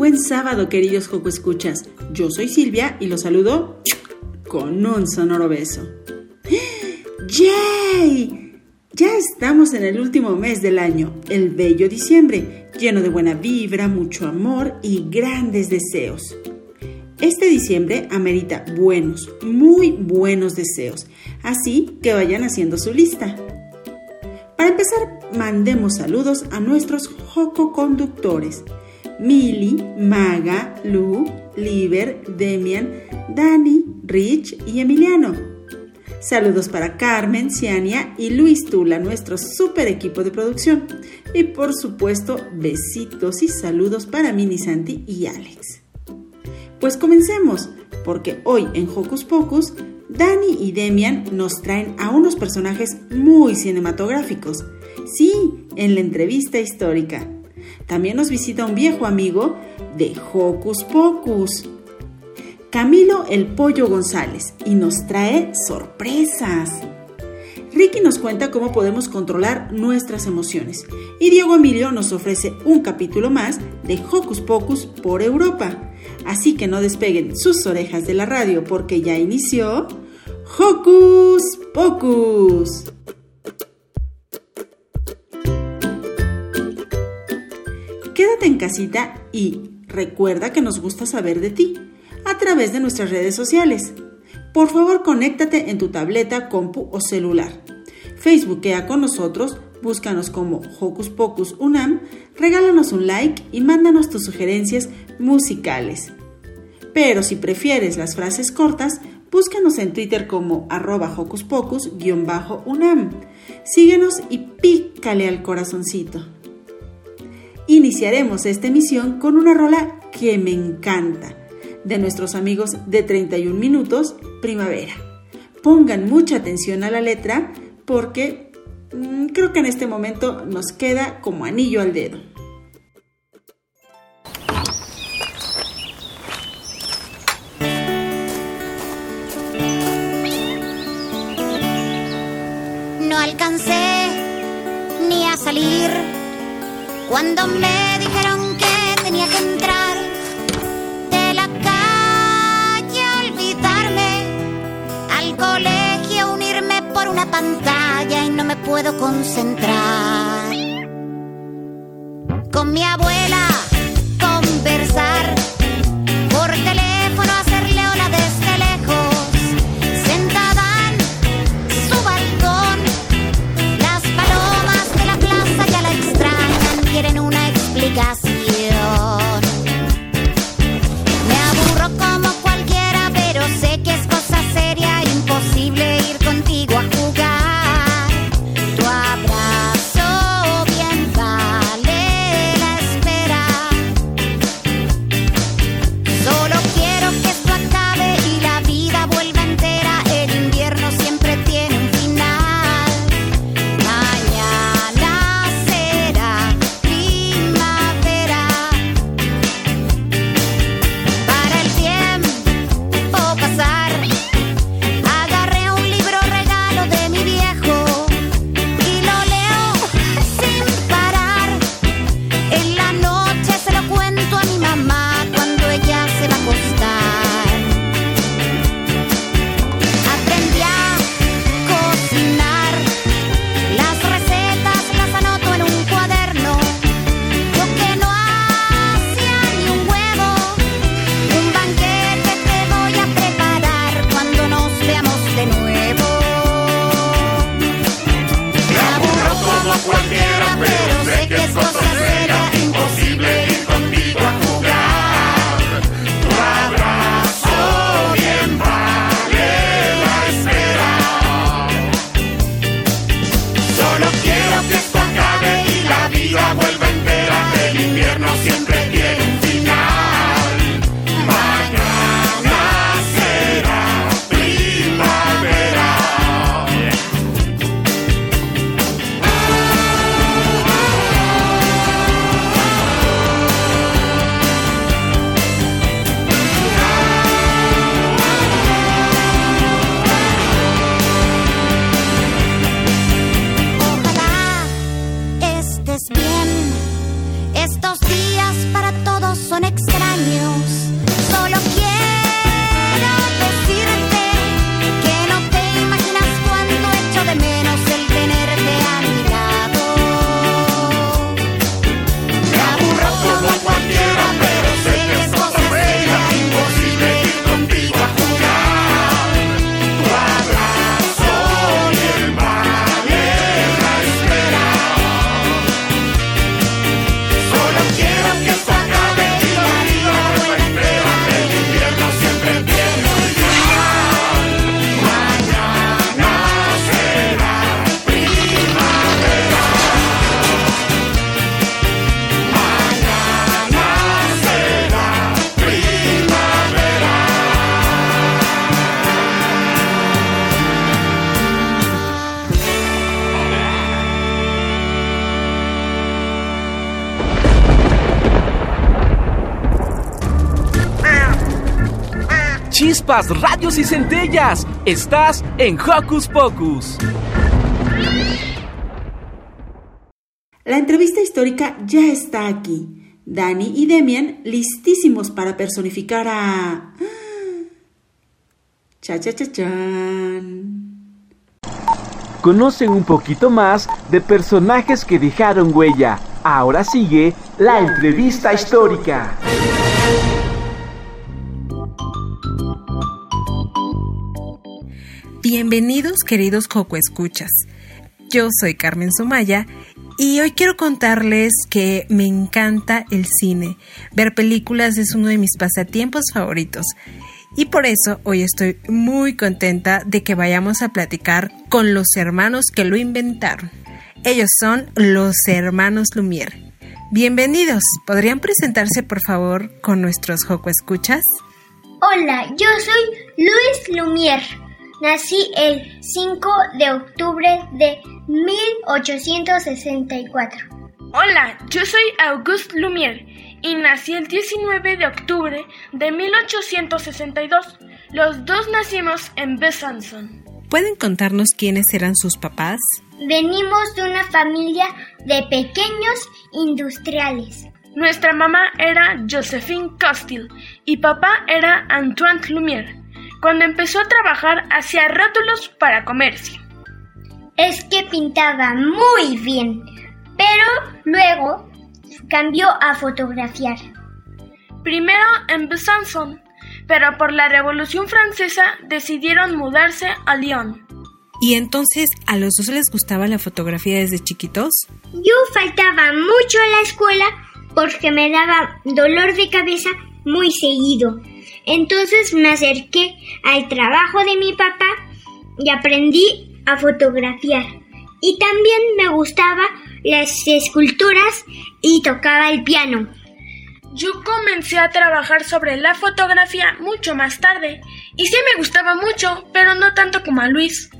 Buen sábado, queridos Joco Escuchas. Yo soy Silvia y los saludo con un sonoro beso. ¡Yay! Ya estamos en el último mes del año, el bello diciembre, lleno de buena vibra, mucho amor y grandes deseos. Este diciembre amerita buenos, muy buenos deseos, así que vayan haciendo su lista. Para empezar, mandemos saludos a nuestros Joco conductores. Mili, Maga, Lu, Liber, Demian, Dani, Rich y Emiliano. Saludos para Carmen, Ciania y Luis Tula, nuestro super equipo de producción. Y por supuesto, besitos y saludos para Mini Santi y Alex. Pues comencemos, porque hoy en Hocus Pocus, Dani y Demian nos traen a unos personajes muy cinematográficos. Sí, en la entrevista histórica. También nos visita un viejo amigo de Hocus Pocus, Camilo el Pollo González, y nos trae sorpresas. Ricky nos cuenta cómo podemos controlar nuestras emociones y Diego Emilio nos ofrece un capítulo más de Hocus Pocus por Europa. Así que no despeguen sus orejas de la radio porque ya inició Hocus Pocus. En casita y recuerda que nos gusta saber de ti a través de nuestras redes sociales. Por favor, conéctate en tu tableta, compu o celular. Facebookea con nosotros, búscanos como Hocus Pocus Unam, regálanos un like y mándanos tus sugerencias musicales. Pero si prefieres las frases cortas, búscanos en Twitter como arroba Hocus Pocus-Unam. Síguenos y pícale al corazoncito. Iniciaremos esta emisión con una rola que me encanta, de nuestros amigos de 31 minutos, Primavera. Pongan mucha atención a la letra porque mm, creo que en este momento nos queda como anillo al dedo. No alcancé ni a salir cuando me dijeron que tenía que entrar de la calle, olvidarme, al colegio unirme por una pantalla y no me puedo concentrar. Con mi abuela chispas, radios y centellas. Estás en Hocus Pocus. La entrevista histórica ya está aquí. Dani y Demian listísimos para personificar a... Cha cha cha chan. Conocen un poquito más de personajes que dejaron huella. Ahora sigue la entrevista histórica. Bienvenidos queridos Coco Escuchas. Yo soy Carmen Sumaya y hoy quiero contarles que me encanta el cine. Ver películas es uno de mis pasatiempos favoritos. Y por eso hoy estoy muy contenta de que vayamos a platicar con los hermanos que lo inventaron. Ellos son los hermanos Lumière. Bienvenidos. ¿Podrían presentarse por favor con nuestros Joco Escuchas? Hola, yo soy Luis Lumière. Nací el 5 de octubre de 1864. Hola, yo soy Auguste Lumière y nací el 19 de octubre de 1862. Los dos nacimos en Besançon. ¿Pueden contarnos quiénes eran sus papás? Venimos de una familia de pequeños industriales. Nuestra mamá era Josephine Costil y papá era Antoine Lumière. Cuando empezó a trabajar hacía rótulos para comercio. Es que pintaba muy bien, pero luego cambió a fotografiar. Primero en Besançon, pero por la Revolución Francesa decidieron mudarse a Lyon. ¿Y entonces a los dos les gustaba la fotografía desde chiquitos? Yo faltaba mucho a la escuela porque me daba dolor de cabeza muy seguido. Entonces me acerqué al trabajo de mi papá y aprendí a fotografiar. Y también me gustaba las esculturas y tocaba el piano. Yo comencé a trabajar sobre la fotografía mucho más tarde y sí me gustaba mucho, pero no tanto como a Luis.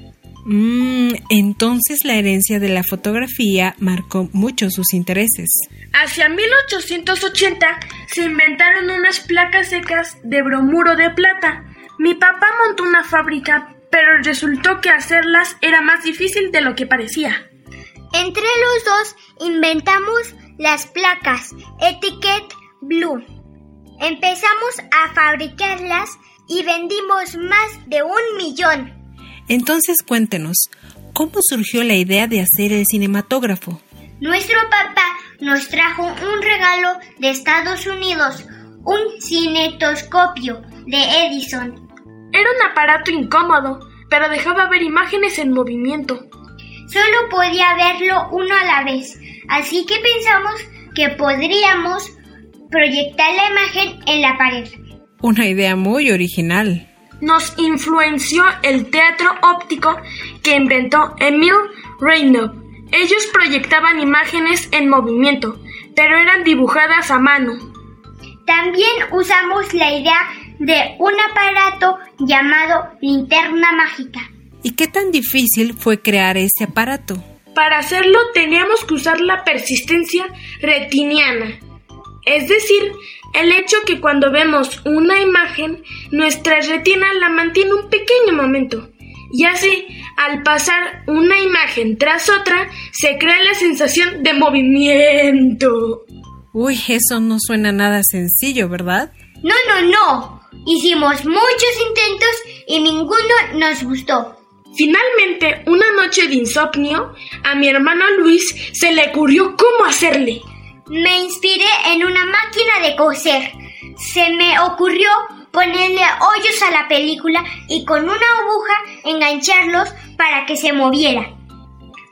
Mmm, entonces la herencia de la fotografía marcó mucho sus intereses. Hacia 1880 se inventaron unas placas secas de bromuro de plata. Mi papá montó una fábrica, pero resultó que hacerlas era más difícil de lo que parecía. Entre los dos inventamos las placas Etiquette Blue. Empezamos a fabricarlas y vendimos más de un millón. Entonces cuéntenos, ¿cómo surgió la idea de hacer el cinematógrafo? Nuestro papá nos trajo un regalo de Estados Unidos, un cinetoscopio de Edison. Era un aparato incómodo, pero dejaba ver imágenes en movimiento. Solo podía verlo uno a la vez, así que pensamos que podríamos proyectar la imagen en la pared. Una idea muy original. Nos influenció el teatro óptico que inventó Emile Reynaud. Ellos proyectaban imágenes en movimiento, pero eran dibujadas a mano. También usamos la idea de un aparato llamado linterna mágica. ¿Y qué tan difícil fue crear ese aparato? Para hacerlo teníamos que usar la persistencia retiniana, es decir, el hecho que cuando vemos una imagen, nuestra retina la mantiene un pequeño momento. Y así, al pasar una imagen tras otra, se crea la sensación de movimiento. Uy, eso no suena nada sencillo, ¿verdad? No, no, no. Hicimos muchos intentos y ninguno nos gustó. Finalmente, una noche de insomnio, a mi hermano Luis se le ocurrió cómo hacerle. Me inspiré en una máquina de coser. Se me ocurrió ponerle hoyos a la película y con una aguja engancharlos para que se moviera.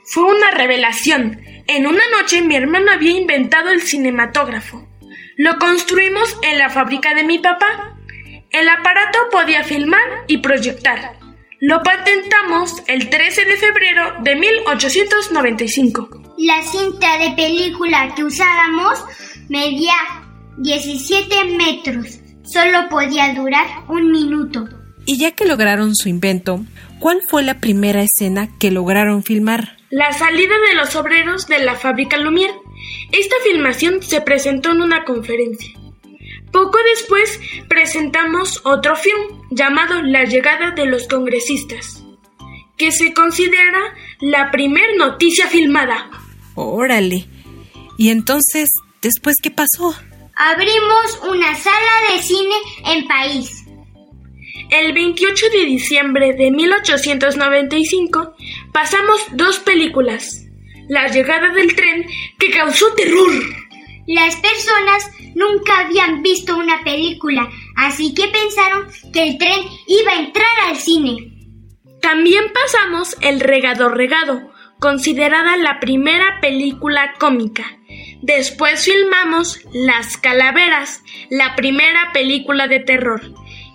Fue una revelación. En una noche mi hermano había inventado el cinematógrafo. Lo construimos en la fábrica de mi papá. El aparato podía filmar y proyectar. Lo patentamos el 13 de febrero de 1895. La cinta de película que usábamos medía 17 metros. Solo podía durar un minuto. Y ya que lograron su invento, ¿cuál fue la primera escena que lograron filmar? La salida de los obreros de la fábrica Lumière. Esta filmación se presentó en una conferencia. Poco después presentamos otro film llamado La llegada de los congresistas, que se considera la primer noticia filmada. Órale. ¿Y entonces, después qué pasó? Abrimos una sala de cine en País. El 28 de diciembre de 1895 pasamos dos películas. La llegada del tren que causó terror. Las personas nunca habían visto una película, así que pensaron que el tren iba a entrar al cine. También pasamos El regador regado, considerada la primera película cómica. Después filmamos Las Calaveras, la primera película de terror,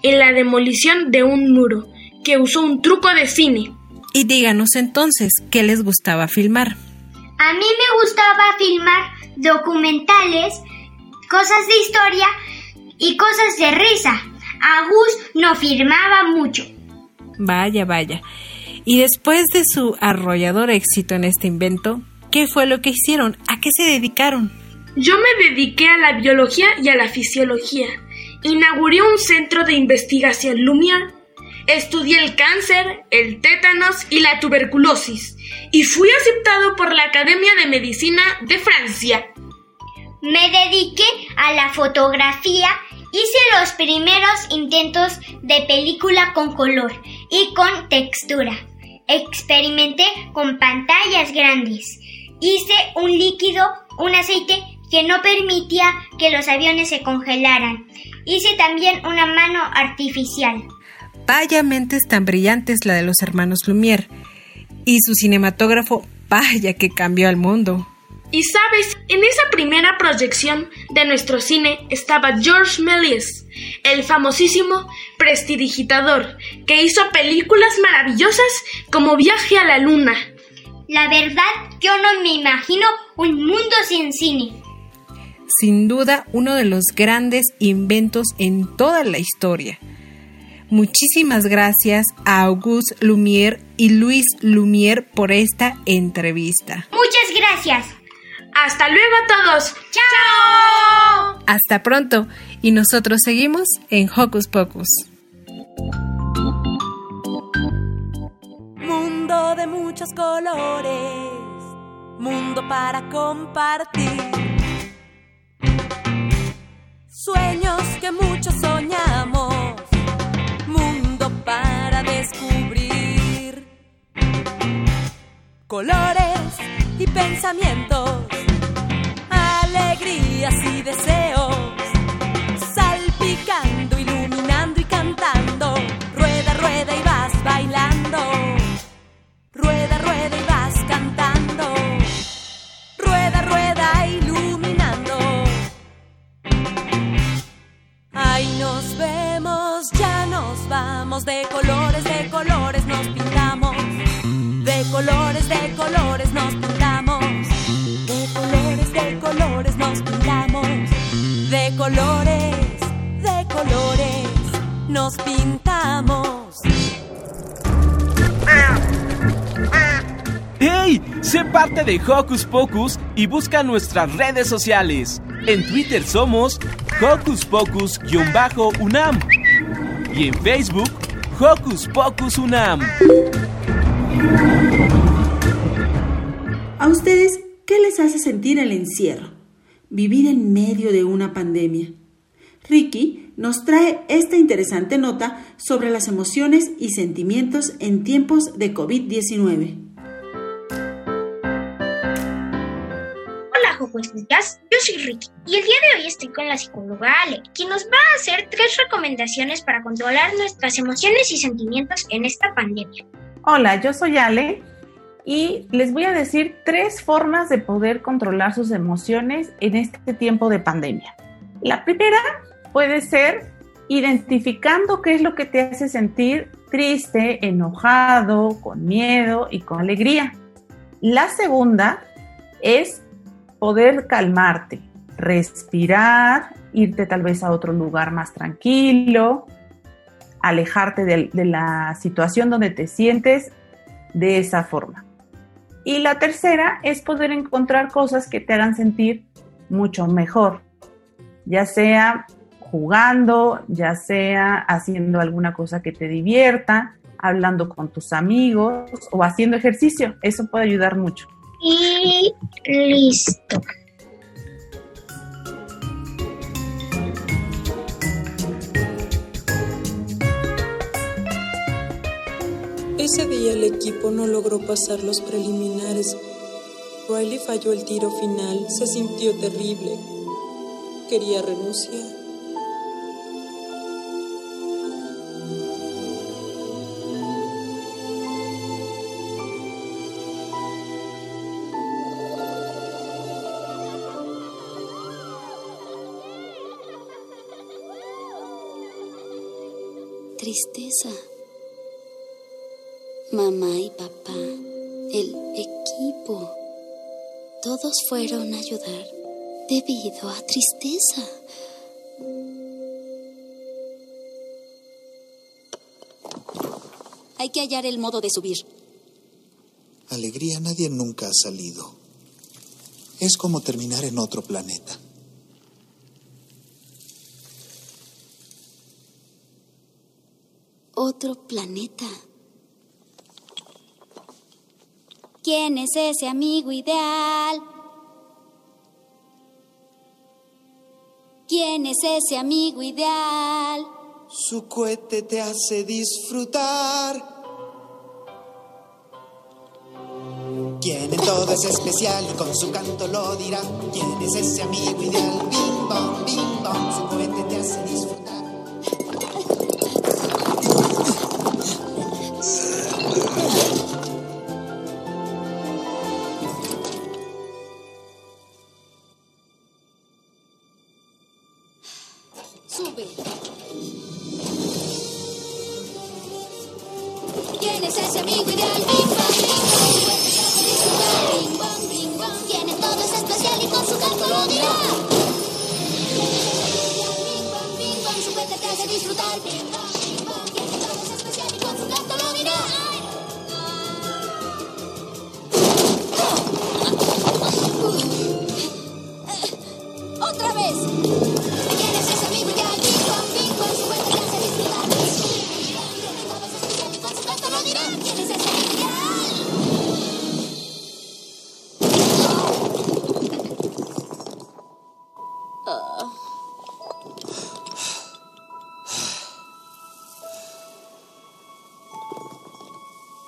y la demolición de un muro, que usó un truco de cine. Y díganos entonces, ¿qué les gustaba filmar? A mí me gustaba filmar documentales, cosas de historia y cosas de risa. Agus no firmaba mucho. Vaya, vaya. Y después de su arrollador éxito en este invento, ¿qué fue lo que hicieron? ¿A qué se dedicaron? Yo me dediqué a la biología y a la fisiología. Inauguré un centro de investigación Lumière. Estudié el cáncer, el tétanos y la tuberculosis. Y fui aceptado por la Academia de Medicina de Francia. Me dediqué a la fotografía Hice los primeros intentos de película con color y con textura. Experimenté con pantallas grandes. Hice un líquido, un aceite que no permitía que los aviones se congelaran. Hice también una mano artificial. Vaya mentes tan brillantes la de los hermanos Lumière. Y su cinematógrafo, vaya que cambió al mundo. Y sabes, en esa primera proyección de nuestro cine estaba George Méliès, el famosísimo prestidigitador, que hizo películas maravillosas como Viaje a la Luna. La verdad, yo no me imagino un mundo sin cine. Sin duda, uno de los grandes inventos en toda la historia. Muchísimas gracias a Auguste Lumière y Luis Lumière por esta entrevista. Muchas gracias. Hasta luego todos. ¡Chao! Hasta pronto. Y nosotros seguimos en Hocus Pocus. Mundo de muchos colores. Mundo para compartir. Sueños que muchos soñamos. Colores y pensamientos, alegrías y deseos, colores, de colores, nos pintamos. ¡Hey! Sé parte de Hocus Pocus y busca nuestras redes sociales. En Twitter somos Hocus Pocus-UNAM y en Facebook Hocus Pocus UNAM. ¿A ustedes qué les hace sentir el encierro? Vivir en medio de una pandemia. Ricky nos trae esta interesante nota sobre las emociones y sentimientos en tiempos de COVID-19. Hola, Jocuescuchas, yo soy Ricky y el día de hoy estoy con la psicóloga Ale, quien nos va a hacer tres recomendaciones para controlar nuestras emociones y sentimientos en esta pandemia. Hola, yo soy Ale y les voy a decir tres formas de poder controlar sus emociones en este tiempo de pandemia. La primera puede ser identificando qué es lo que te hace sentir triste, enojado, con miedo y con alegría. La segunda es poder calmarte, respirar, irte tal vez a otro lugar más tranquilo, alejarte de, la situación donde te sientes de esa forma. Y la tercera es poder encontrar cosas que te hagan sentir mucho mejor, ya sea jugando, ya sea haciendo alguna cosa que te divierta, hablando con tus amigos o haciendo ejercicio. Eso puede ayudar mucho. Y listo. Ese día el equipo no logró pasar los preliminares. Riley falló el tiro final, se sintió terrible. Quería renunciar. Tristeza. Mamá y papá, el equipo, todos fueron a ayudar debido a tristeza. Hay que hallar el modo de subir. Alegría nadie nunca ha salido. Es como terminar en otro planeta. Otro planeta. ¿Quién es ese amigo ideal? ¿Quién es ese amigo ideal? Su cohete te hace disfrutar. ¿Quién en todo es especial y con su canto lo dirá? ¿Quién es ese amigo ideal? Bing bong,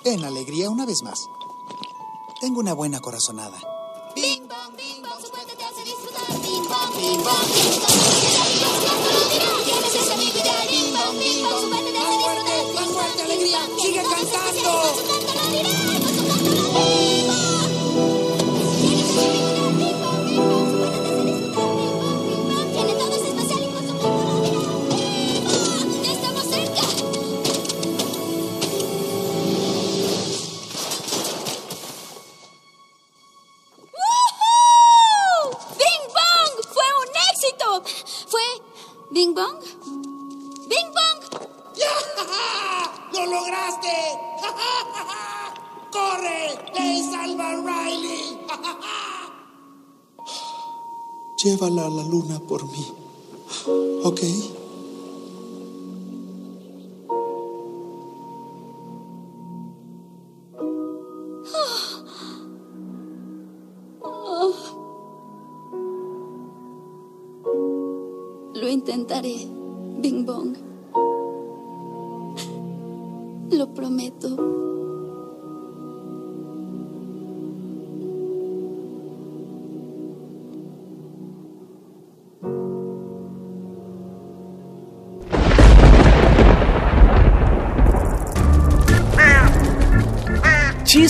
Ven, alegría, una vez más. Tengo una buena corazonada. Bing bong, bing bong, su te hace disfrutar. Bing bong, bing bong, alegría, sigue cantando. Con su canto lo dirá, con su canto lo dirá. La luna por mí.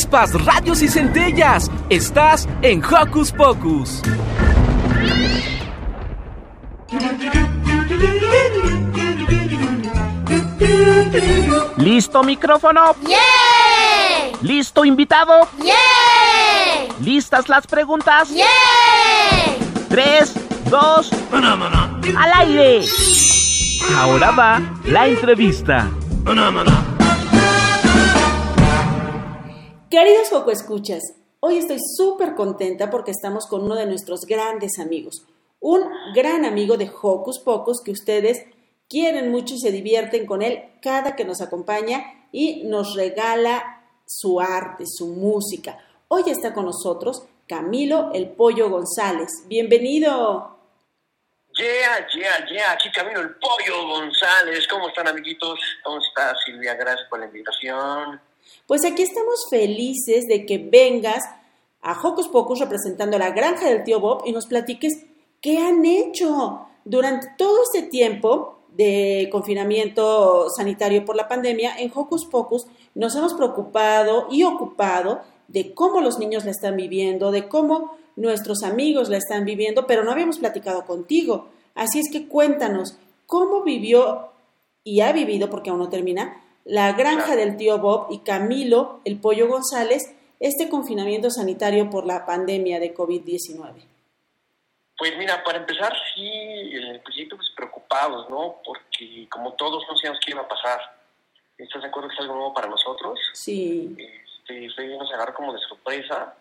Chispas, radios y centellas. Estás en Hocus Pocus. ¿Listo micrófono? ¡Yeah! ¿Listo invitado? ¡Yeah! ¿Listas las preguntas? ¡Yeah! Tres, dos, al aire. Ahora va la entrevista. Queridos Joco Escuchas, hoy estoy súper contenta porque estamos con uno de nuestros grandes amigos, un gran amigo de Hocus Pocus que ustedes quieren mucho y se divierten con él cada que nos acompaña y nos regala su arte, su música. Hoy está con nosotros Camilo el Pollo González. Bienvenido. Yeah, yeah, yeah, aquí Camilo el Pollo González. ¿Cómo están, amiguitos? ¿Cómo está Silvia? Gracias por la invitación. Pues aquí estamos felices de que vengas a Hocus Pocus representando a la granja del tío Bob y nos platiques qué han hecho durante todo este tiempo de confinamiento sanitario por la pandemia. En Hocus Pocus nos hemos preocupado y ocupado de cómo los niños la están viviendo, de cómo nuestros amigos la están viviendo, pero no habíamos platicado contigo. Así es que cuéntanos, ¿cómo vivió y ha vivido, porque aún no termina, la granja del tío Bob y Camilo, el pollo González, este confinamiento sanitario por la pandemia de COVID-19? Pues mira, para empezar, sí, en el principio pues preocupados, ¿no? Porque como todos no sabíamos qué iba a pasar. ¿Estás de acuerdo que es algo nuevo para nosotros? Sí. Este, fue, nos agarró como de sorpresa.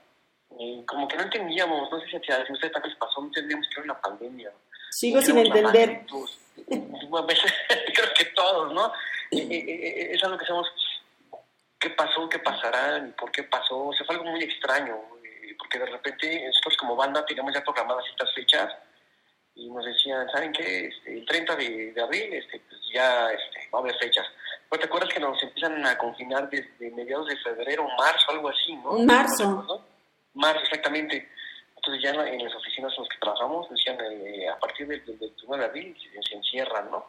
Y como que no entendíamos, no sé si a usted también les pasó, no entendíamos que era una pandemia. Sigo sin entender. Creo que todos, ¿no? Es algo que sabemos qué pasó, qué pasará, por qué pasó. O sea, fue algo muy extraño, porque de repente nosotros como banda teníamos ya programadas estas fechas y nos decían, ¿saben qué? Este, el 30 de, de abril este, pues ya este, va a haber fechas. Pero te acuerdas que nos empiezan a confinar desde mediados de febrero, marzo, algo así, ¿no? Marzo. marzo, exactamente. Entonces ya en las oficinas en las que trabajamos decían, eh, a partir del, del, 1 de abril se, encierran, ¿no?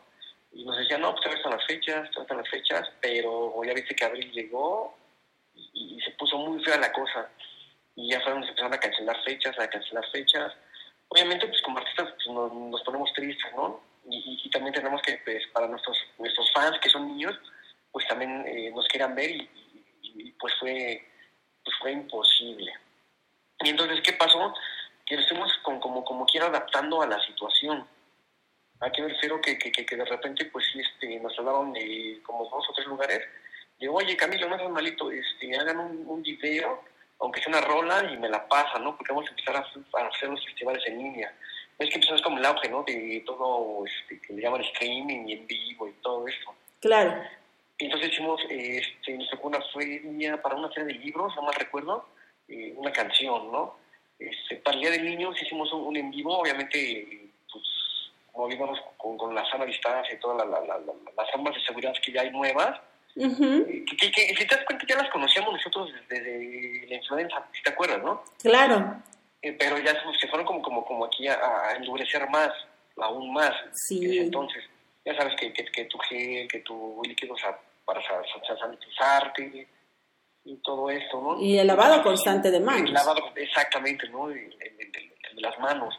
Y nos decían, no, pues te están las fechas, te están las fechas, pero ya viste que abril llegó y, y se puso muy fea la cosa y ya fueron empezaron a cancelar fechas, a cancelar fechas. Obviamente, pues como artistas pues, nos, ponemos tristes, ¿no? Y, también tenemos que, pues, para nuestros nuestros fans que son niños, pues también eh, nos quieran ver y, pues fue pues fue imposible. Y entonces, ¿qué pasó? Que nos estuvimos con, como, como quiera adaptando a la situación. Hay que ver cero que, que, que, de repente, pues sí, este, nos hablaron de como dos o tres lugares. De, oye, Camilo, no seas malito, este, hagan un, un video aunque sea una rola, y me la pasa, ¿no? Porque vamos a empezar a, hacer los festivales en línea. Es que empezamos como el auge, ¿no? De todo, este, que le llaman streaming y en vivo y todo eso. Claro. Entonces hicimos, este, nos tocó una feria, para una serie de libros, no mal recuerdo, eh, una canción, ¿no? Este, para el Día de Niños hicimos un, en vivo, obviamente, como íbamos con, con la sana distancia y todas la, las armas de seguridad que ya hay nuevas, que, que, si te das cuenta, ya las conocíamos nosotros desde, la influenza, si te acuerdas, ¿no? Claro. Eh, pero ya se fueron como, como, como aquí a, endurecer más, aún más. Sí. Entonces, ya sabes que, que, que tu gel, que tu líquido para sanitizarte y todo esto, ¿no? Y el lavado constante de manos. El lavado, exactamente, ¿no? El, de las manos.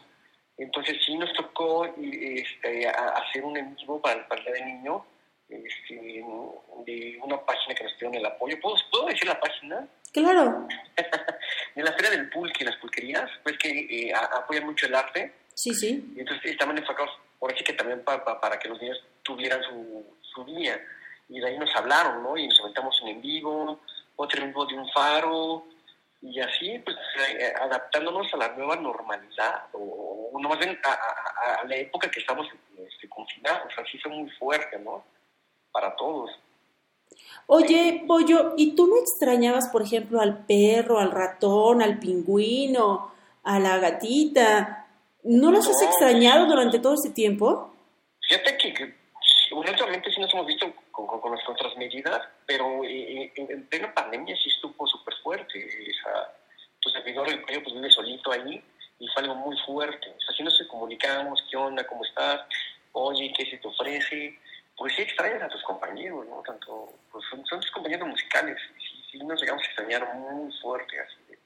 Entonces sí nos tocó este, hacer un en vivo para, para el Día del Niño este, de una página que nos dieron el apoyo. ¿Puedo, ¿puedo decir la página? Claro. de la Feria del Pulque y las pulquerías, pues que eh, apoyan mucho el arte. Sí, sí. Y entonces estaban enfocados, por así que también para que los niños tuvieran su, su día. Y de ahí nos hablaron, ¿no? Y nos aventamos un en vivo, otro en vivo de un faro, y así, pues, eh, adaptándonos a la nueva normalidad, o, o más bien a, la época que estamos este, confinados. Así fue muy fuerte, ¿no? para todos. Oye, Pollo, ¿y tú no extrañabas, por ejemplo, al perro, al ratón, al pingüino, a la gatita? ¿No los has extrañado durante todo este tiempo? Fíjate que, que honestamente sí nos hemos visto con, con, nuestras medidas, pero eh, eh, en, plena pandemia sí estuvo súper fuerte. Esa, tu servidor, el pollo, pues vive solito ahí y fue algo muy fuerte. O si nos comunicamos, ¿qué onda? ¿Cómo estás? Oye, ¿qué se te ofrece? pues sí extrañas a tus compañeros, ¿no? Tanto, pues son, tus compañeros musicales, y sí, nos llegamos a extrañar muy fuerte, así de,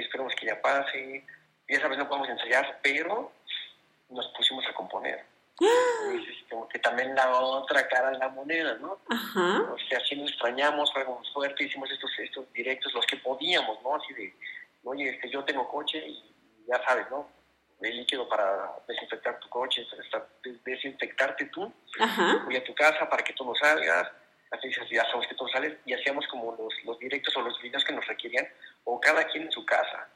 esperemos que ya pase, ya sabes, no podemos ensayar, pero nos pusimos a componer. Como que también la otra cara de la moneda, ¿no? Ajá. O sea, sí nos extrañamos, muy fuerte, hicimos estos, estos directos, los que podíamos, ¿no? Así de, oye, este, yo tengo coche y ya sabes, ¿no? de líquido para desinfectar tu coche, desinfectarte tú. Voy a tu casa para que tú no salgas. Así ya sabemos que tú sales y hacíamos como los, los directos o los videos que nos requerían, o cada quien en su casa.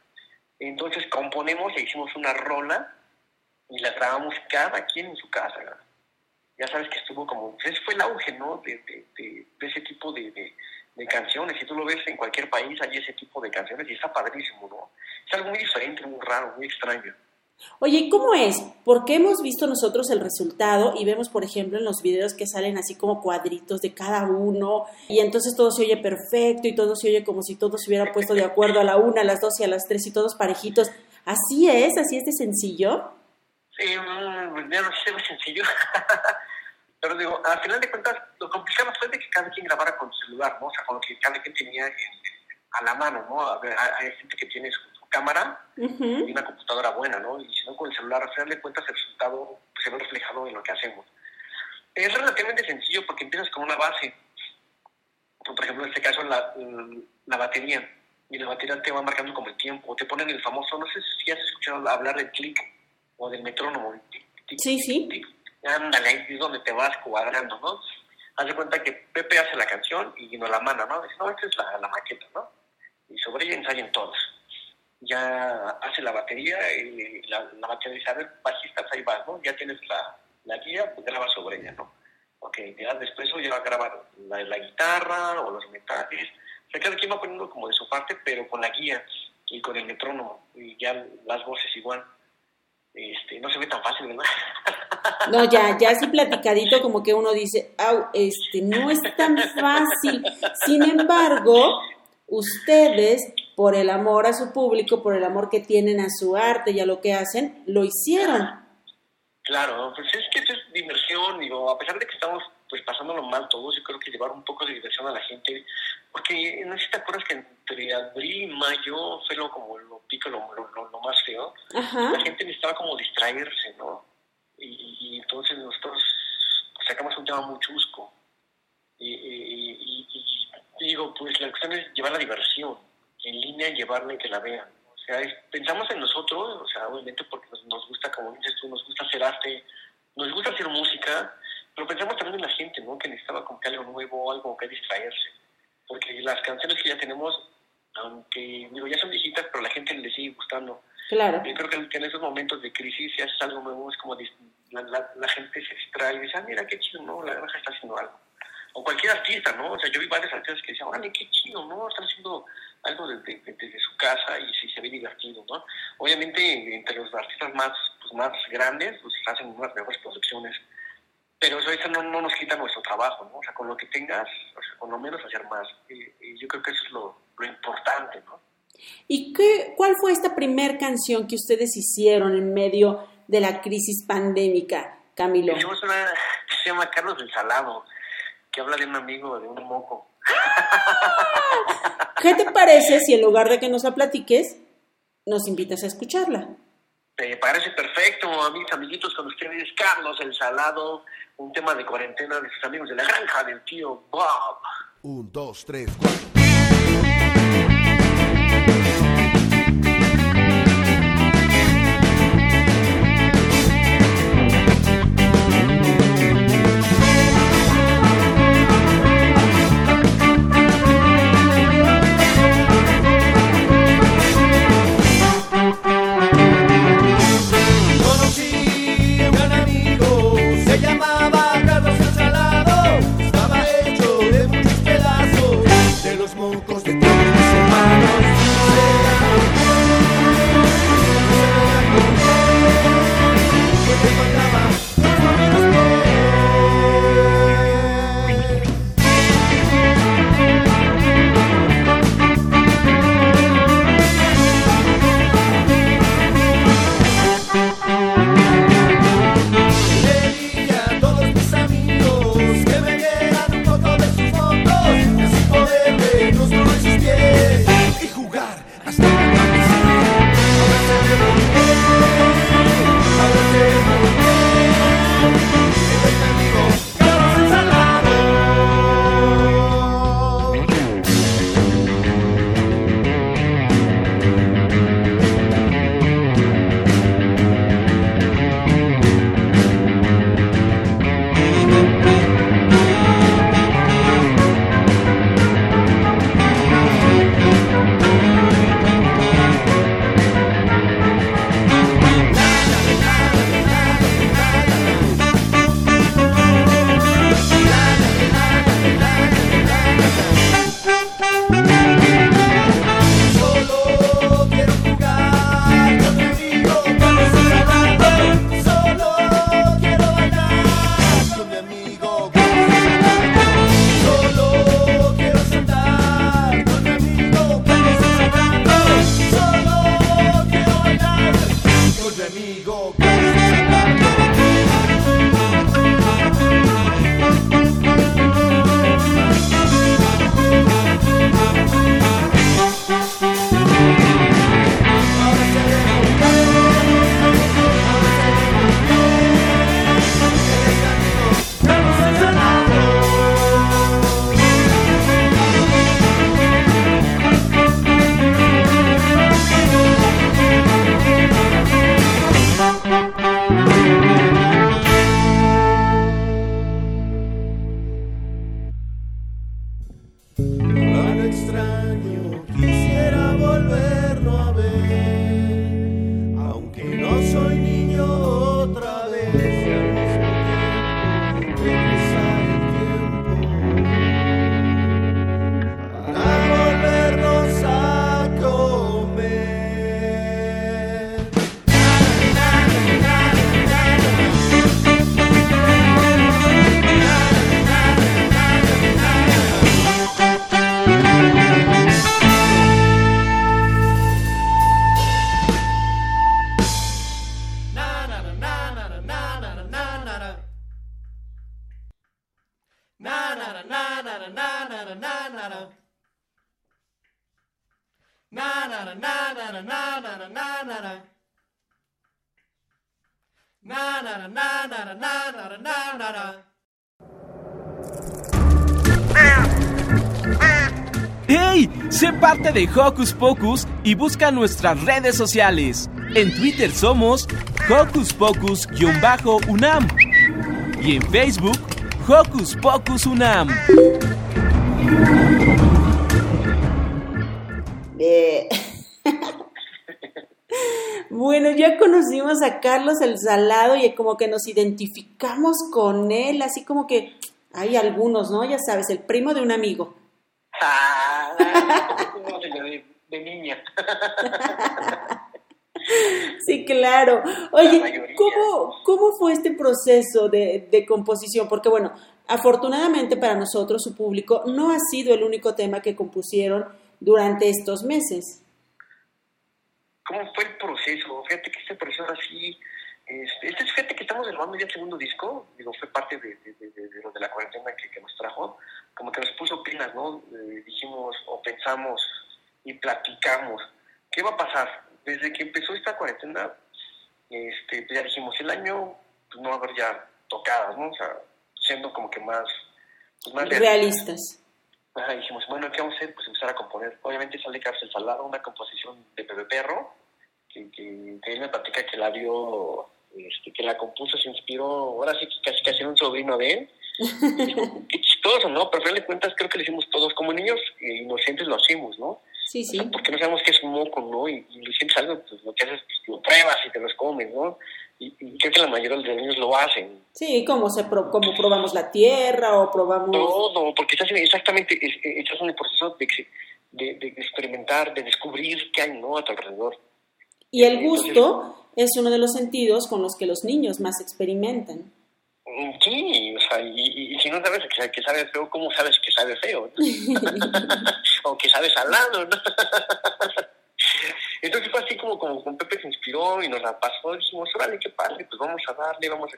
Entonces componemos e hicimos una rola y la grabamos cada quien en su casa. Ya sabes que estuvo como, ese fue el auge, ¿no? De, de, de, de ese tipo de, canciones. Si tú lo ves en cualquier país, hay ese tipo de canciones y está padrísimo, ¿no? Es algo muy diferente, muy raro, muy extraño. Oye, ¿y cómo es? Porque hemos visto nosotros el resultado y vemos, por ejemplo, en los videos que salen así como cuadritos de cada uno y entonces todo se oye perfecto y todo se oye como si todo se hubiera puesto de acuerdo a la una, a las dos y a las tres y todos parejitos. ¿Así es? ¿Así es de sencillo? Sí, mm, no sé, muy sencillo. Pero digo, al final de cuentas, lo complicado fue de que cada quien grabara con su celular, ¿no? O sea, con lo que cada quien tenía en- a la mano, ¿no? A ver, Hay gente que tiene su, su cámara y una computadora buena, ¿no? Y si no con el celular, al final de cuentas el resultado pues, se ve reflejado en lo que hacemos. Es relativamente sencillo porque empiezas con una base. Por ejemplo, en este caso, la, la batería. Y la batería te va marcando como el tiempo. Te ponen el famoso, no sé si has escuchado hablar del clic o del metrónomo. tic, tic, Sí, sí. tic. Ándale, ahí es donde te vas cuadrando, ¿no? Haz de cuenta que Pepe hace la canción y nos la manda, ¿no? Dice, no, esta es la, la maqueta, ¿no? Y sobre ella ensayan todos. Ya hace la batería y la, la batería dice, a ver, bajistas, ahí vas, ¿no? Ya tienes la, la guía, pues graba sobre ella, ¿no? Ok, ya después ya va a grabar la, la guitarra o los metales. O sea, cada quien va poniendo como de su parte, pero con la guía y con el metrónomo y ya las voces igual. Este, no se ve tan fácil, ¿verdad? No, ya, ya así platicadito como que uno dice, au, este, no es tan fácil. Sin embargo, ustedes, por el amor a su público, por el amor que tienen a su arte y a lo que hacen, lo hicieron. Claro, pues es que esto es diversión, digo, a pesar de que estamos pues pasándolo mal todos, yo creo que llevar un poco de diversión a la gente, porque no sé si te acuerdas que entre abril y mayo fue lo como lo pico, lo, lo, lo- lo más feo, Ajá. la gente necesitaba como distraerse, ¿no? Y, y entonces nosotros sacamos un tema muy chusco, y, y- digo, pues la cuestión es llevar la diversión, en línea llevarla y que la vean. O sea, es- pensamos en nosotros, o sea, obviamente porque nos, nos gusta, como dices tú, nos gusta hacer arte, nos gusta hacer música, pero pensamos también en la gente, ¿no? Que necesitaba como que algo nuevo, algo que distraerse. Porque las canciones que ya tenemos, aunque digo, ya son viejitas, pero la gente le sigue gustando. Claro. Yo creo que, en esos momentos de crisis, si haces algo nuevo, es como la, la, la gente se distrae y dice, ah, mira qué chido, ¿no? La granja está haciendo algo. O cualquier artista, ¿no? O sea, yo vi varios artistas que decían, órale, qué chido, ¿no? Están haciendo algo desde su casa y sí se ve divertido, ¿no? Obviamente, entre los artistas más, pues, más grandes, pues hacen unas mejores producciones. Pero eso, no, no nos quita nuestro trabajo, ¿no? O sea, con lo que tengas, o sea, con lo menos hacer más. Y, y yo creo que eso es lo, lo importante, ¿no? ¿Y qué, cuál fue esta primer canción que ustedes hicieron en medio de la crisis pandémica, Camilo? Hicimos una que se llama Carlos del Salado, que habla de un amigo, de un moco. ¿Qué te parece si en lugar de que nos la platiques, nos invitas a escucharla? Me parece perfecto, a mis amiguitos, con ustedes, Carlos el Salado, un tema de cuarentena de sus amigos de la granja del tío Bob. Un, dos, tres, cuatro. Hocus Pocus y busca nuestras redes sociales. En Twitter somos Hocus Pocus-UNAM y en Facebook Hocus Pocus UNAM. Bueno, ya conocimos a Carlos el Salado y como que nos identificamos con él, así como que hay algunos, ¿no? Ya sabes, el primo de un amigo. No, de, de niña. Sí, claro. Oye, ¿cómo, cómo fue este proceso de, de composición? Porque bueno, afortunadamente para nosotros, su público, no ha sido el único tema que compusieron durante estos meses. ¿Cómo fue el proceso? Fíjate que este proceso así, este, este es fíjate que estamos grabando ya el segundo disco, digo, fue parte de, de, de, de lo de la cuarentena que, que, nos trajo, como que nos puso pilas, ¿no? Eh, dijimos o pensamos y platicamos, ¿qué va a pasar? Desde que empezó esta cuarentena, este, pues ya dijimos, el año pues no va a haber ya tocadas, ¿no? O sea, siendo como que más, pues más realistas. Ajá, dijimos, bueno, ¿qué vamos a hacer? Pues empezar a componer. Obviamente sale Cárcel Salado, una composición de Pepe Perro, que, que, que él me platica que la vio, este, que la compuso, se inspiró, ahora sí que casi casi era un sobrino de él. Chistoso, ¿no? Pero al final de cuentas creo que lo hicimos todos, como niños eh, inocentes lo hacemos, ¿no? Sí, sí. O sea, porque no sabemos qué es un moco, ¿no? Y, y lo sientes algo, pues lo que haces, pues lo pruebas y te los comes, ¿no? Y, y creo que la mayoría de los niños lo hacen. Sí, como se pro, como probamos la tierra o probamos... Todo, porque estás en, exactamente, es- estás en el proceso de, de, de experimentar, de descubrir qué hay, ¿no? A tu alrededor. Y el gusto es uno de los sentidos con los que los niños más experimentan. Sí, o sea, y, y- y si no sabes que, que sabe feo, ¿cómo sabes que sabe feo? o que sabe salado, ¿no? Entonces fue así como, como con Pepe se inspiró y nos la pasó, dijimos, órale, qué padre, pues vamos a darle, vamos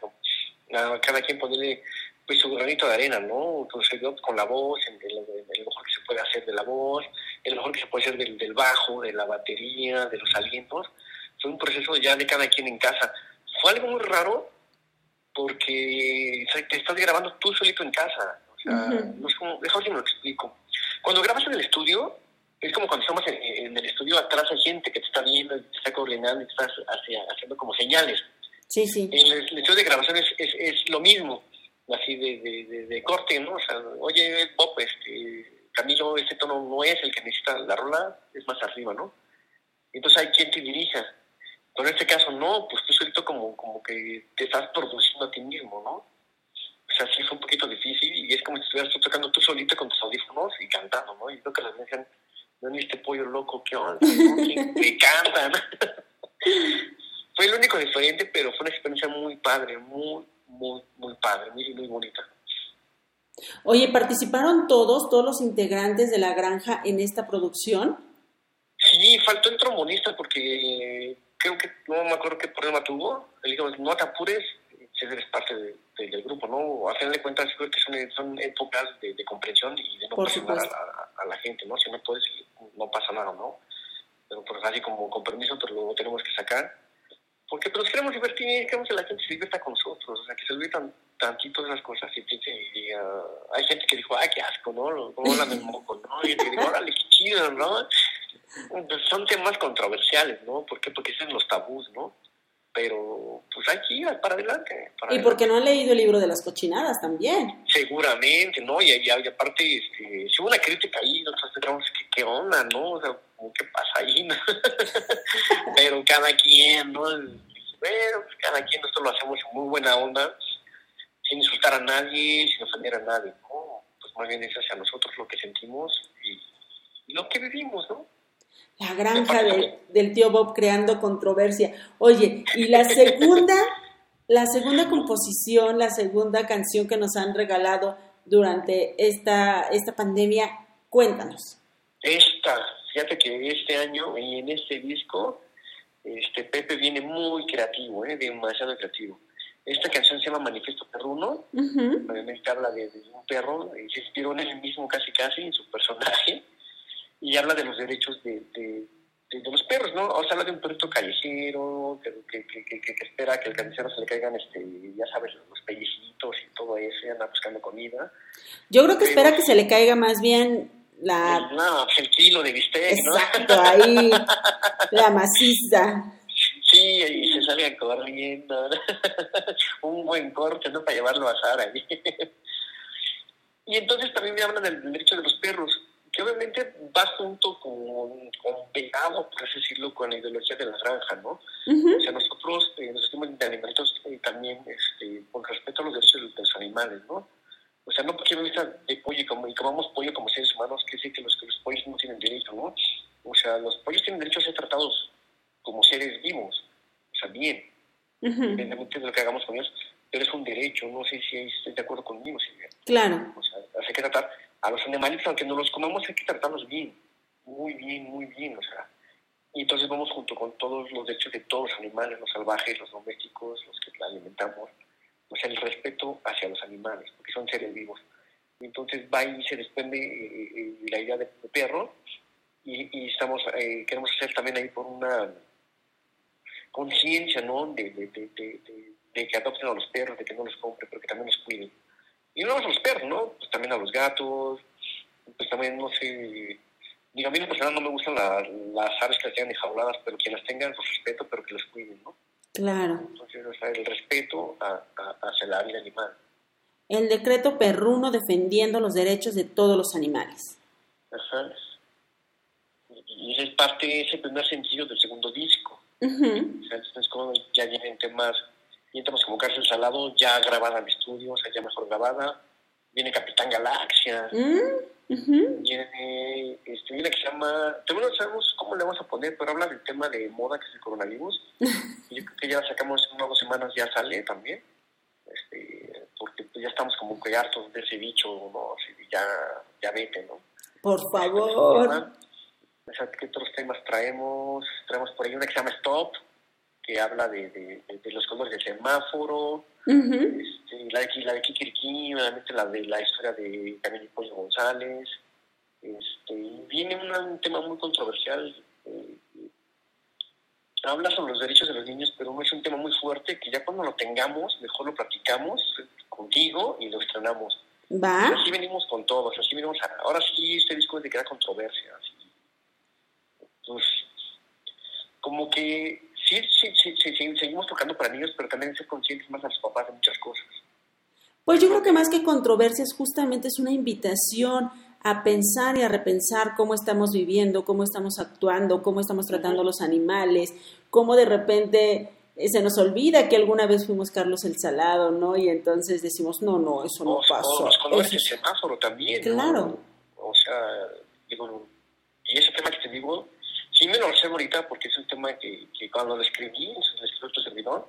a, a cada quien ponerle pues su granito de arena, ¿no? Entonces yo con la voz, el, el- el mejor que se puede hacer de la voz, el mejor que se puede hacer del, del bajo, de la batería, de los alientos. Fue un proceso ya de cada quien en casa. Fue algo muy raro porque te estás grabando tú solito en casa. O sea, Ujú. no es como, mejor si me lo explico. Cuando grabas en el estudio, es como cuando estamos en, en el estudio, atrás hay gente que te está viendo, te está coordinando y te hacia- haciendo como señales. Sí, sí. En el, el estudio de grabación es, es, es lo mismo, así de, de, de, de corte, ¿no? O sea, oye, Bob, este, Camilo, este tono no es el que necesita la rola, es más arriba, ¿no? Entonces hay quien te dirija. Pero en este caso no, pues tú solito como, como que te estás produciendo a ti mismo, ¿no? O sea, sí fue un poquito difícil y es como si estuvieras tú tocando tú solito con tus audífonos y cantando, ¿no? Y creo que las dicen, no este pollo loco, ¿qué onda? que cantan. fue lo único diferente, pero fue una experiencia muy padre, muy, muy, muy padre, muy, muy bonita. Oye, ¿participaron todos, todos los integrantes de la granja en esta producción? Sí, faltó el trombonista porque creo que no me acuerdo qué problema tuvo. Le dijimos, no te apures, si eres parte de- de- del grupo, ¿no? A final de cuentas, creo que son, son épocas de, de comprensión y de no Por presionar a, supuesto. a- a la gente, ¿no? Si no puedes, no pasa nada, ¿no? Pero pues así como con permiso, pero lo tenemos que sacar. Porque pues, nos queremos divertir, queremos que la gente se divierta con nosotros, o sea, que se olviden tantito de esas cosas y piense y diga, hay gente que dijo, ay, qué asco, ¿no? ¿Cómo hablan del moco, no? Y que dijo, órale, qué chido, ¿no? Son temas controversiales, ¿no? ¿Por qué? Porque son los tabús, ¿no? Pero, pues, hay que ir para adelante. para Y porque no han leído el libro de las cochinadas también. Seguramente, ¿no? Y, y- y aparte, este, si hubo una crítica ahí, nosotros pensamos, ¿qué, qué onda, no? O sea, ¿qué pasa ahí? no? Pero cada quien, ¿no? Bueno, pues cada quien, nosotros lo hacemos en muy buena onda, sin insultar a nadie, sin ofender a nadie, ¿no? Pues más bien es hacia nosotros lo que sentimos y lo que vivimos, ¿no? La granja de- del tío Bob creando controversia. Oye, y la segunda, la segunda composición, la segunda canción que nos han regalado durante esta, esta pandemia, cuéntanos. Esta, fíjate que este año y en este disco, este Pepe viene muy creativo, ¿eh? demasiado creativo. Esta canción se llama Manifiesto Perruno, obviamente habla de, de un perro, y se inspiró en él mismo casi casi, en su personaje, y habla de los derechos de, de, de- de los perros, ¿no? O sea, habla de un perrito callejero, que, que, que, espera que al carnicero se le caigan, este, ya sabes, los pellecitos y todo eso, y anda buscando comida. Yo creo que espera que se le caiga más bien la... No, el kilo de bistec, ¿no? Exacto, ahí, la maciza. Sí, y se sale corriendo. Un buen corte, ¿no? Para llevarlo a Sara. y entonces también me hablan del derecho de los perros, que obviamente va junto con, con pegado, por así decirlo, con la ideología de la granja, ¿no? Ujú. O sea, nosotros eh, nos sentimos de animalitos eh, también este, con respeto a los derechos de los animales, ¿no? O sea, no porque me de pollo y, como, y comamos pollo como seres humanos, que decir que los, que los pollos no tienen derecho, ¿no? O sea, los pollos tienen derecho a ser tratados como seres vivos, o sea, bien, independientemente de lo que hagamos con ellos, pero es un derecho, no sé si estés de acuerdo conmigo, Silvia. Claro. O sea, hay que tratar a los animalitos, aunque no los comamos, hay que tratarlos bien, muy bien, muy bien, o sea. Y entonces vamos junto con todos los derechos de todos los animales, los salvajes, los domésticos, los que alimentamos, o sea, el respeto hacia los animales, porque son seres vivos. Y entonces va y se desprende eh, eh, la idea de perro y, y estamos eh, queremos hacer también ahí por una conciencia, ¿no? De, de, de, de, de- de que adopten a los perros, de que no los compren, pero que también los cuiden. Y no a los perros, ¿no? Pues también a los gatos, pues también, no sé, digo, a mí en personal no me gustan la- las aves que las tengan enjauladas, pero quien las tenga, los respeto, pero que las cuiden, ¿no? Claro. Entonces, o sea, el respeto a, a- hacia la vida animal. El decreto perruno defendiendo los derechos de todos los animales. Ajá. Y ese es parte, ese primer sencillo del segundo disco. O sea, entonces como ya vienen temas, vienen temas como Cárcel Salado, ya grabada en estudio, o sea, ya mejor grabada. Viene Capitán Galaxia, Mm, ujú. viene, este, viene que se llama, todavía no sabemos cómo le vamos a poner, pero habla del tema de moda que es el coronavirus. Y yo creo que ya la sacamos en unas dos semanas, ya sale también. Este, porque pues, ya estamos como que hartos de ese bicho, ¿no? Ya, ya vete, ¿no? Por favor. O sea, ¿qué otros temas traemos? Traemos por ahí una que se llama Stop, que habla de, de, de- de los colores del semáforo. Este, la, de, la de Kikiriki, obviamente la de la historia de Camilo Pollo González. Este, viene una- un tema muy controversial. eh, habla sobre los derechos de los niños, pero es un tema muy fuerte que ya cuando lo tengamos, mejor lo platicamos contigo y lo estrenamos. ¿Va? Así venimos con todos, así venimos a- ahora sí este disco es de crear controversia. así. Pues, como que sí, sí, sí, sí, sí, seguimos tocando para niños, pero también ser conscientes más a los papás de muchas cosas. Pues yo creo que más que controversias, justamente es una invitación a pensar y a repensar cómo estamos viviendo, cómo estamos actuando, cómo estamos tratando a los animales, cómo de repente eh, se nos olvida que alguna vez fuimos Carlos el Salado, ¿no? Y entonces decimos, no, no, eso no O pasó. los colores del semáforo también. ¿no? Claro. O sea, digo, y ese tema que te digo, sí me lo sé ahorita porque es un tema que, que cuando lo escribí, lo escribió tu servidor,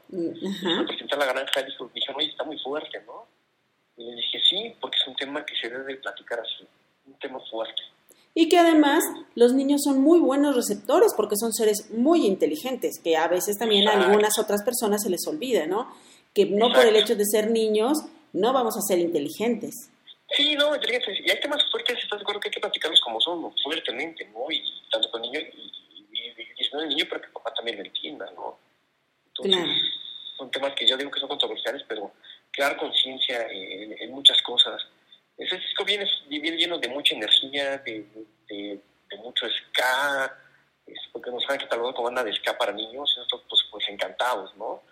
presenté a la granja, dijo, dijeron, oye, está muy fuerte, ¿no? Y le dije, sí, porque es un tema que se debe de platicar así, tema fuerte. Y que además los niños son muy buenos receptores porque son seres muy inteligentes, que a veces también a Exacto. algunas otras personas se les olvida, ¿no? Que no por el hecho de ser niños no vamos a ser inteligentes. Sí, no, inteligentes. Y hay temas fuertes, ¿estás de acuerdo que hay que platicarlos como son, fuertemente, ¿no? Y tanto con niños y, y, y, y niño, pero que papá también lo entienda, ¿no? Entonces, Claro. son temas que yo digo que son controversiales, pero crear conciencia en, en muchas cosas. Ese disco viene, viene lleno de mucha energía, de, de, de mucho ska, es porque nos han catalogado como banda de ska para niños, y nosotros pues, pues encantados, ¿no?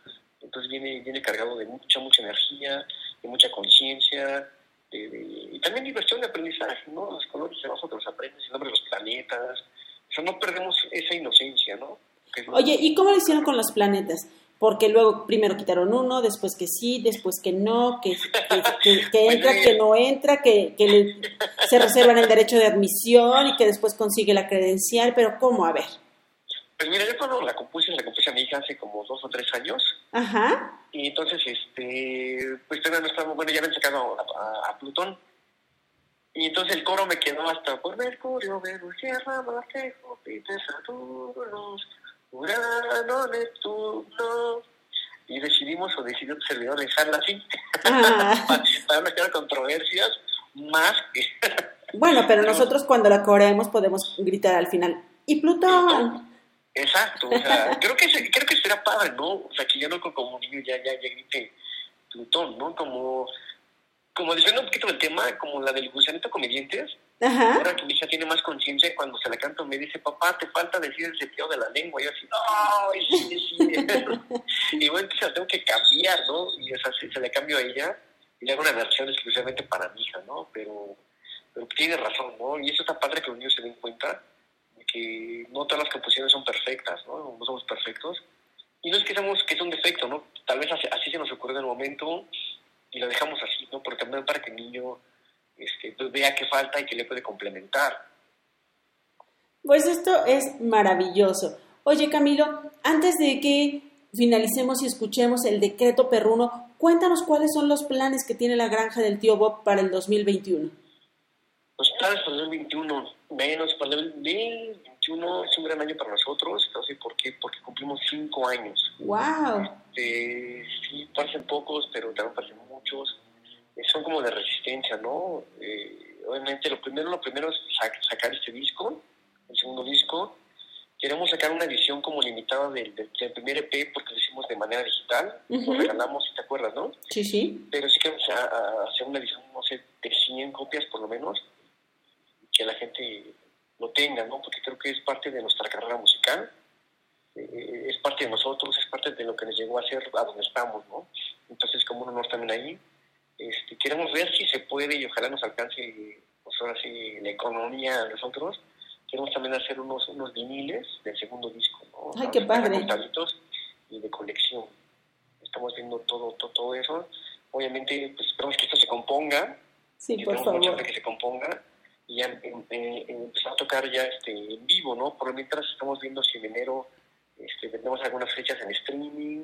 Entonces viene, viene cargado de mucha, mucha energía, de mucha conciencia, de- de- y también diversión de aprendizaje, ¿no? Los colores debajo te los aprendes, el nombre de los planetas, o sea, no perdemos esa inocencia, ¿no? Es Oye, ¿y cómo lo hicieron con los planetas? Porque luego primero quitaron uno, después que sí, después que no, que, que, que- que entra, que no entra, que, que le- se reservan el derecho de admisión y que después consigue la credencial, pero ¿cómo? A ver. Pues mira, yo cuando la compuse, la compuse a mi hija hace como dos o tres años, Ajá. y entonces, este, pues todavía no estamos, bueno, ya habían sacado a, a- a Plutón, y entonces el coro me quedó hasta por Mercurio, Venus, Tierra, Marte, Júpiter, Saturno, Urano, Neptuno, y decidimos, o decidió tu servidor dejarla así, Ah, para, para no crear controversias, más que... bueno, pero nosotros cuando la coreemos podemos gritar al final. ¿Y Plutón? Exacto, o sea, creo que creo que será padre, ¿no? O sea, que ya no co- como niño ya ya ya grite Plutón, ¿no? Como como diciendo un poquito del tema, como la del gusanito con dientes. Ajá. Ahora que mi hija tiene más conciencia, cuando se la canto me dice, papá, te falta decir el cepillado de la lengua. Y yo así, no, sí, sí. y bueno, entonces la tengo que cambiar, ¿no? Y o se, se la cambio a ella y le hago una versión exclusivamente para mi hija, ¿no? Pero, tiene razón, ¿no? Y eso está padre que los niños se den cuenta de que no todas las composiciones son perfectas, ¿no? No somos perfectos. Y no es que seamos que es un defecto, ¿no? Tal vez así, se nos ocurre en el momento y lo dejamos así, ¿no? Pero también para que el niño este, pues, vea qué falta y que le puede complementar. Pues esto es maravilloso. Oye, Camilo, antes de que finalicemos y escuchemos el decreto perruno, cuéntanos cuáles son los planes que tiene la granja del tío Bob para el 2021. Los planes para el 2021, menos para el 2021 es un gran año para nosotros, no sé por qué, porque cumplimos cinco años. ¡Wow! Eh, sí, parecen pocos, pero también parecen muchos. Eh, son como de resistencia, ¿no? Eh, obviamente, lo primero, lo primero es sac- sacar este disco, el segundo disco. Queremos sacar una edición como limitada del, del- del primer EP porque lo hicimos de manera digital, lo regalamos, si te acuerdas, ¿no? Sí, sí. Pero sí queremos a- a hacer una edición, no sé, de 100 copias por lo menos, que la gente lo tenga, ¿no? Porque creo que es parte de nuestra carrera musical, eh, es parte de nosotros, es parte de lo que nos llegó a ser a donde estamos, ¿no? Entonces, como un honor también ahí, este, queremos ver si se puede y ojalá nos alcance, pues ahora sí, la economía a nosotros. Queremos también hacer unos, unos viniles del segundo disco, ¿no? Ay, qué padre. Y de colección. Estamos viendo todo, todo, todo eso. Obviamente, pues esperamos que esto se componga, Sí, por favor. que se componga y ya em- em- empezar a tocar ya este en vivo, ¿no? Por lo mientras estamos viendo si en enero este, vendemos algunas fechas en streaming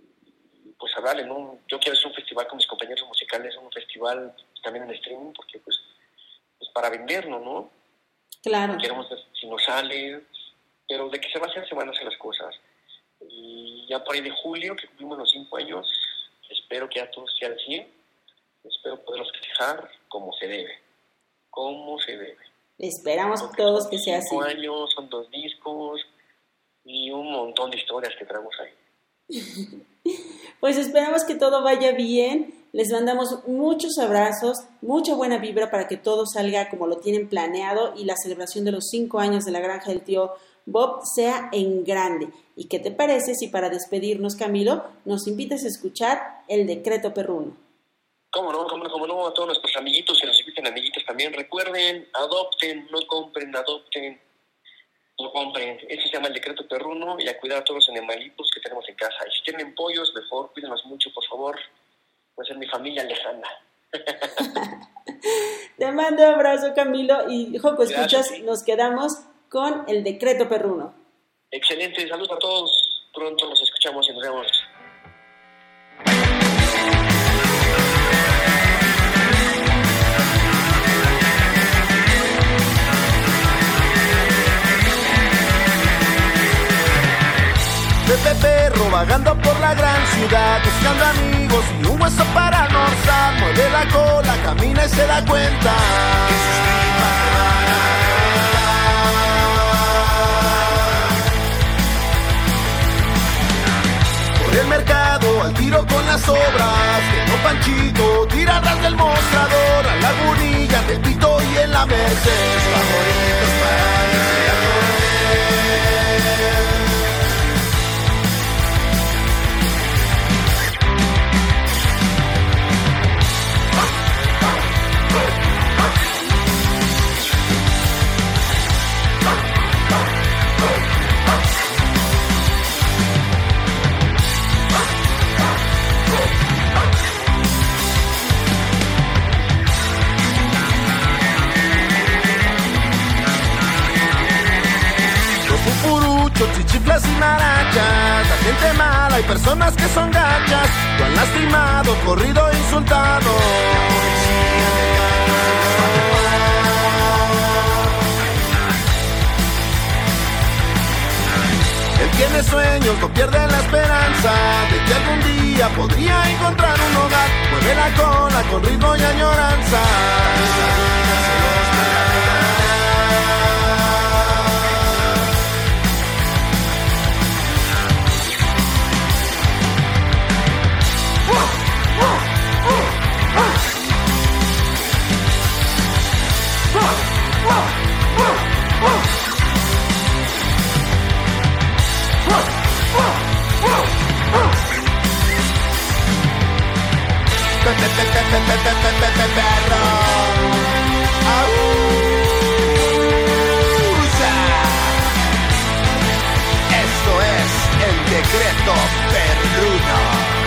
y pues a darle, ¿no? Yo quiero hacer un festival con mis compañeros musicales, un festival también en streaming porque pues, pues para vendernos, ¿no? Claro. Queremos ver si nos sale, pero de que se va a hacer, se van a hacer las cosas. Y ya por ahí de julio, que cumplimos los cinco años, espero que ya todos sean 100, espero poderlos festejar como se debe, como se debe. Esperamos todos que sea así. Cinco años, son dos discos y un montón de historias que traemos ahí. Pues esperamos que todo vaya bien. Les mandamos muchos abrazos, mucha buena vibra para que todo salga como lo tienen planeado y la celebración de los cinco años de la granja del tío Bob sea en grande. ¿Y qué te parece si para despedirnos, Camilo, nos invitas a escuchar el decreto perruno? Cómo no, cómo no, cómo no, a todos nuestros amiguitos, que nos inviten amiguitos también, recuerden, adopten, no compren, adopten, no compren. Ese se llama el decreto perruno y a cuidar a todos los animalitos que tenemos en casa. Y si tienen pollos, mejor, cuídenlos mucho, por favor. Pues es mi familia lejana. Te mando un abrazo, Camilo, y Joco Escuchas, nos quedamos con el decreto perruno. Excelente, saludos a todos. Pronto nos escuchamos y nos vemos. Pepe vagando por la gran ciudad, buscando amigos y un hueso para almorzar. Mueve la cola, camina y se da cuenta. Por el mercado, al tiro con las obras. Que no Panchito, tira ras del mostrador. A la lagunilla, en el pito y en la merced. Favoritos para cumbias y marachas. La gente mala, hay personas que son gachas. Lo han lastimado, corrido, insultado. Él tiene sueños, no pierde la esperanza de que algún día podría encontrar un hogar. Mueve la cola con ritmo y añoranza. Esto es el decreto perruno.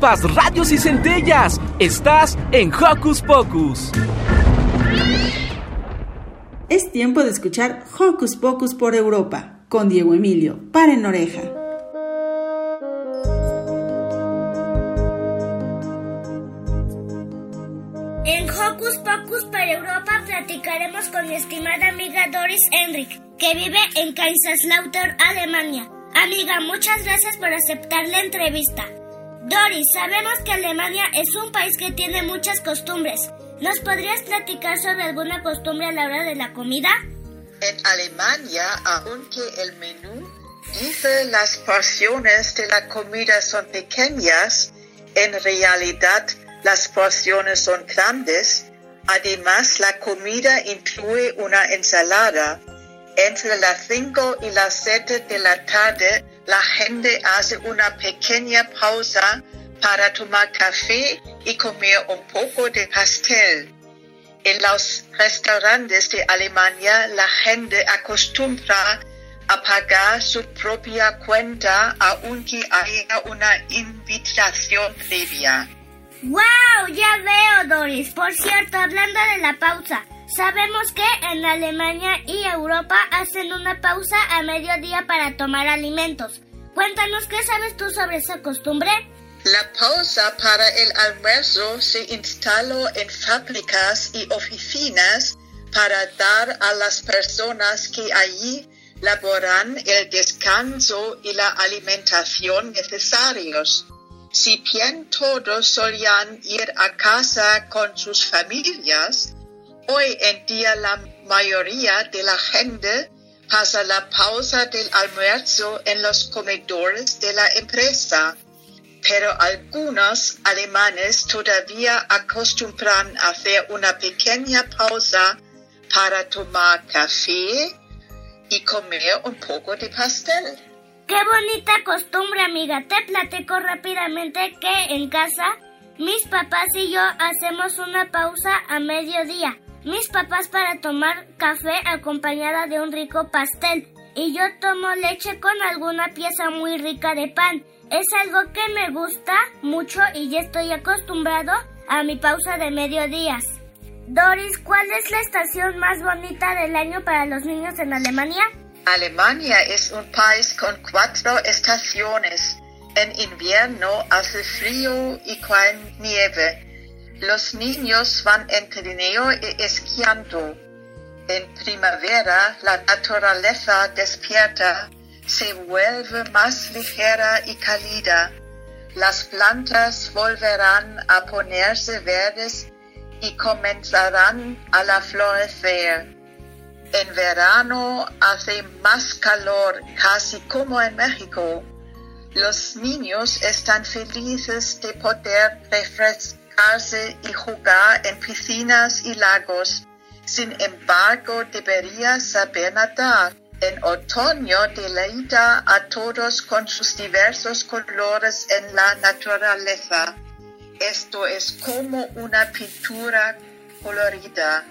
Chispas, radios y centellas. Estás en Hocus Pocus. Es tiempo de escuchar Hocus Pocus por Europa con Diego Emilio. Paren oreja. En Hocus Pocus para Europa platicaremos con mi estimada amiga Doris Enric, que vive en Kaiserslautern, Alemania. Amiga, muchas gracias por aceptar la entrevista. Doris, sabemos que Alemania es un país que tiene muchas costumbres. ¿Nos podrías platicar sobre alguna costumbre a la hora de la comida? En Alemania, aunque el menú dice las porciones de la comida son pequeñas, en realidad las porciones son grandes. Además, la comida incluye una ensalada. Entre las 5 y las 7 de la tarde, la gente hace una pequeña pausa para tomar café y comer un poco de pastel. En los restaurantes de Alemania, la gente acostumbra a pagar su propia cuenta aunque haya una invitación previa. ¡Wow! Ya veo, Doris. Por cierto, hablando de la pausa, sabemos que en Alemania y Europa hacen una pausa a mediodía para tomar alimentos. Cuéntanos qué sabes tú sobre esa costumbre. La pausa para el almuerzo se instaló en fábricas y oficinas para dar a las personas que allí laboran el descanso y la alimentación necesarios. Si bien todos solían ir a casa con sus familias, hoy en día la mayoría de la gente pasa la pausa del almuerzo en los comedores de la empresa. pero algunos alemanes todavía acostumbran a hacer una pequeña pausa para tomar café y comer un poco de pastel. Qué bonita costumbre, amiga. Te platico rápidamente que en casa mis papás y yo hacemos una pausa a mediodía. Mis papás para tomar café acompañada de un rico pastel y yo tomo leche con alguna pieza muy rica de pan. Es algo que me gusta mucho y ya estoy acostumbrado a mi pausa de mediodías. Doris, ¿cuál es la estación más bonita del año para los niños en Alemania? Alemania es un país con cuatro estaciones. En invierno hace frío y cae nieve. Los niños van en trineo y esquiando. En primavera la naturaleza despierta, se vuelve más ligera y cálida. Las plantas volverán a ponerse verdes y comenzarán a la florecer. En verano hace más calor, casi como en México. Los niños están felices de poder y jugar en piscinas y lagos. Sin embargo, debería saber nadar. En otoño deleita a todos con sus diversos colores en la naturaleza. Esto es como una pintura colorida.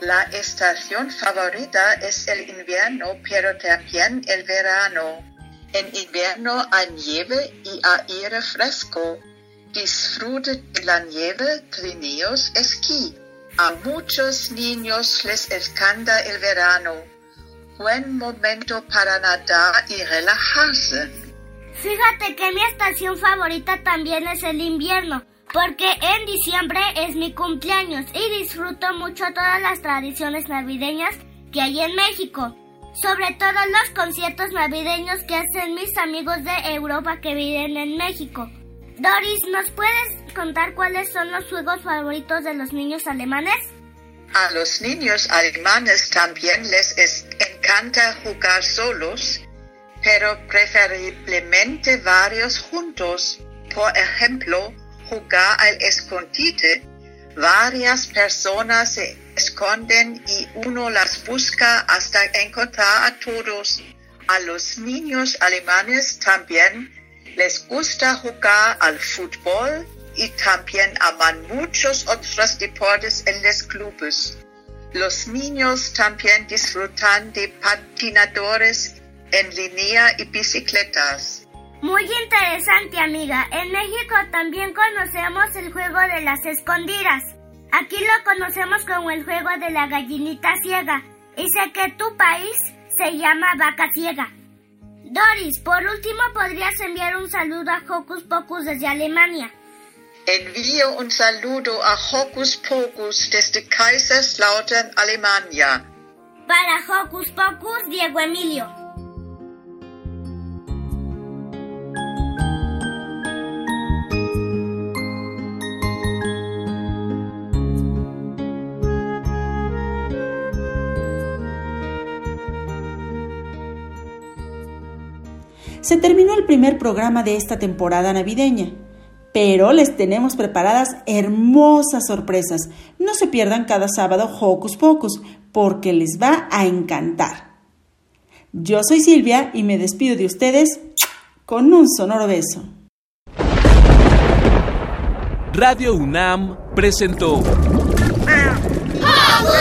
La estación favorita es el invierno, pero también el verano. En invierno hay nieve y aire fresco. Disfrute de la nieve, trineos, esquí. A muchos niños les encanta el verano. Buen momento para nadar y relajarse. Fíjate que mi estación favorita también es el invierno, porque en diciembre es mi cumpleaños y disfruto mucho todas las tradiciones navideñas que hay en México, sobre todo los conciertos navideños que hacen mis amigos de Europa que viven en México. Doris, ¿nos puedes contar cuáles son los juegos favoritos de los niños alemanes? A los niños alemanes también les es- encanta jugar solos, pero preferiblemente varios juntos. Por ejemplo, jugar al escondite. Varias personas se esconden y uno las busca hasta encontrar a todos. A los niños alemanes también les gusta jugar al fútbol y también aman muchos otros deportes en los clubes. Los niños también disfrutan de patinadores en línea y bicicletas. Muy interesante, amiga. En México también conocemos el juego de las escondidas. Aquí lo conocemos como el juego de la gallinita ciega. Y sé que tu país se llama vaca ciega. Doris, por último, podrías enviar un saludo a Hocus Pocus desde Alemania. Envío un saludo a Hocus Pocus desde Kaiserslautern, Alemania. Para Hocus Pocus, Diego Emilio. Se terminó el primer programa de esta temporada navideña, pero les tenemos preparadas hermosas sorpresas. No se pierdan cada sábado Hocus Pocus, porque les va a encantar. Yo soy Silvia y me despido de ustedes con un sonoro beso. Radio UNAM presentó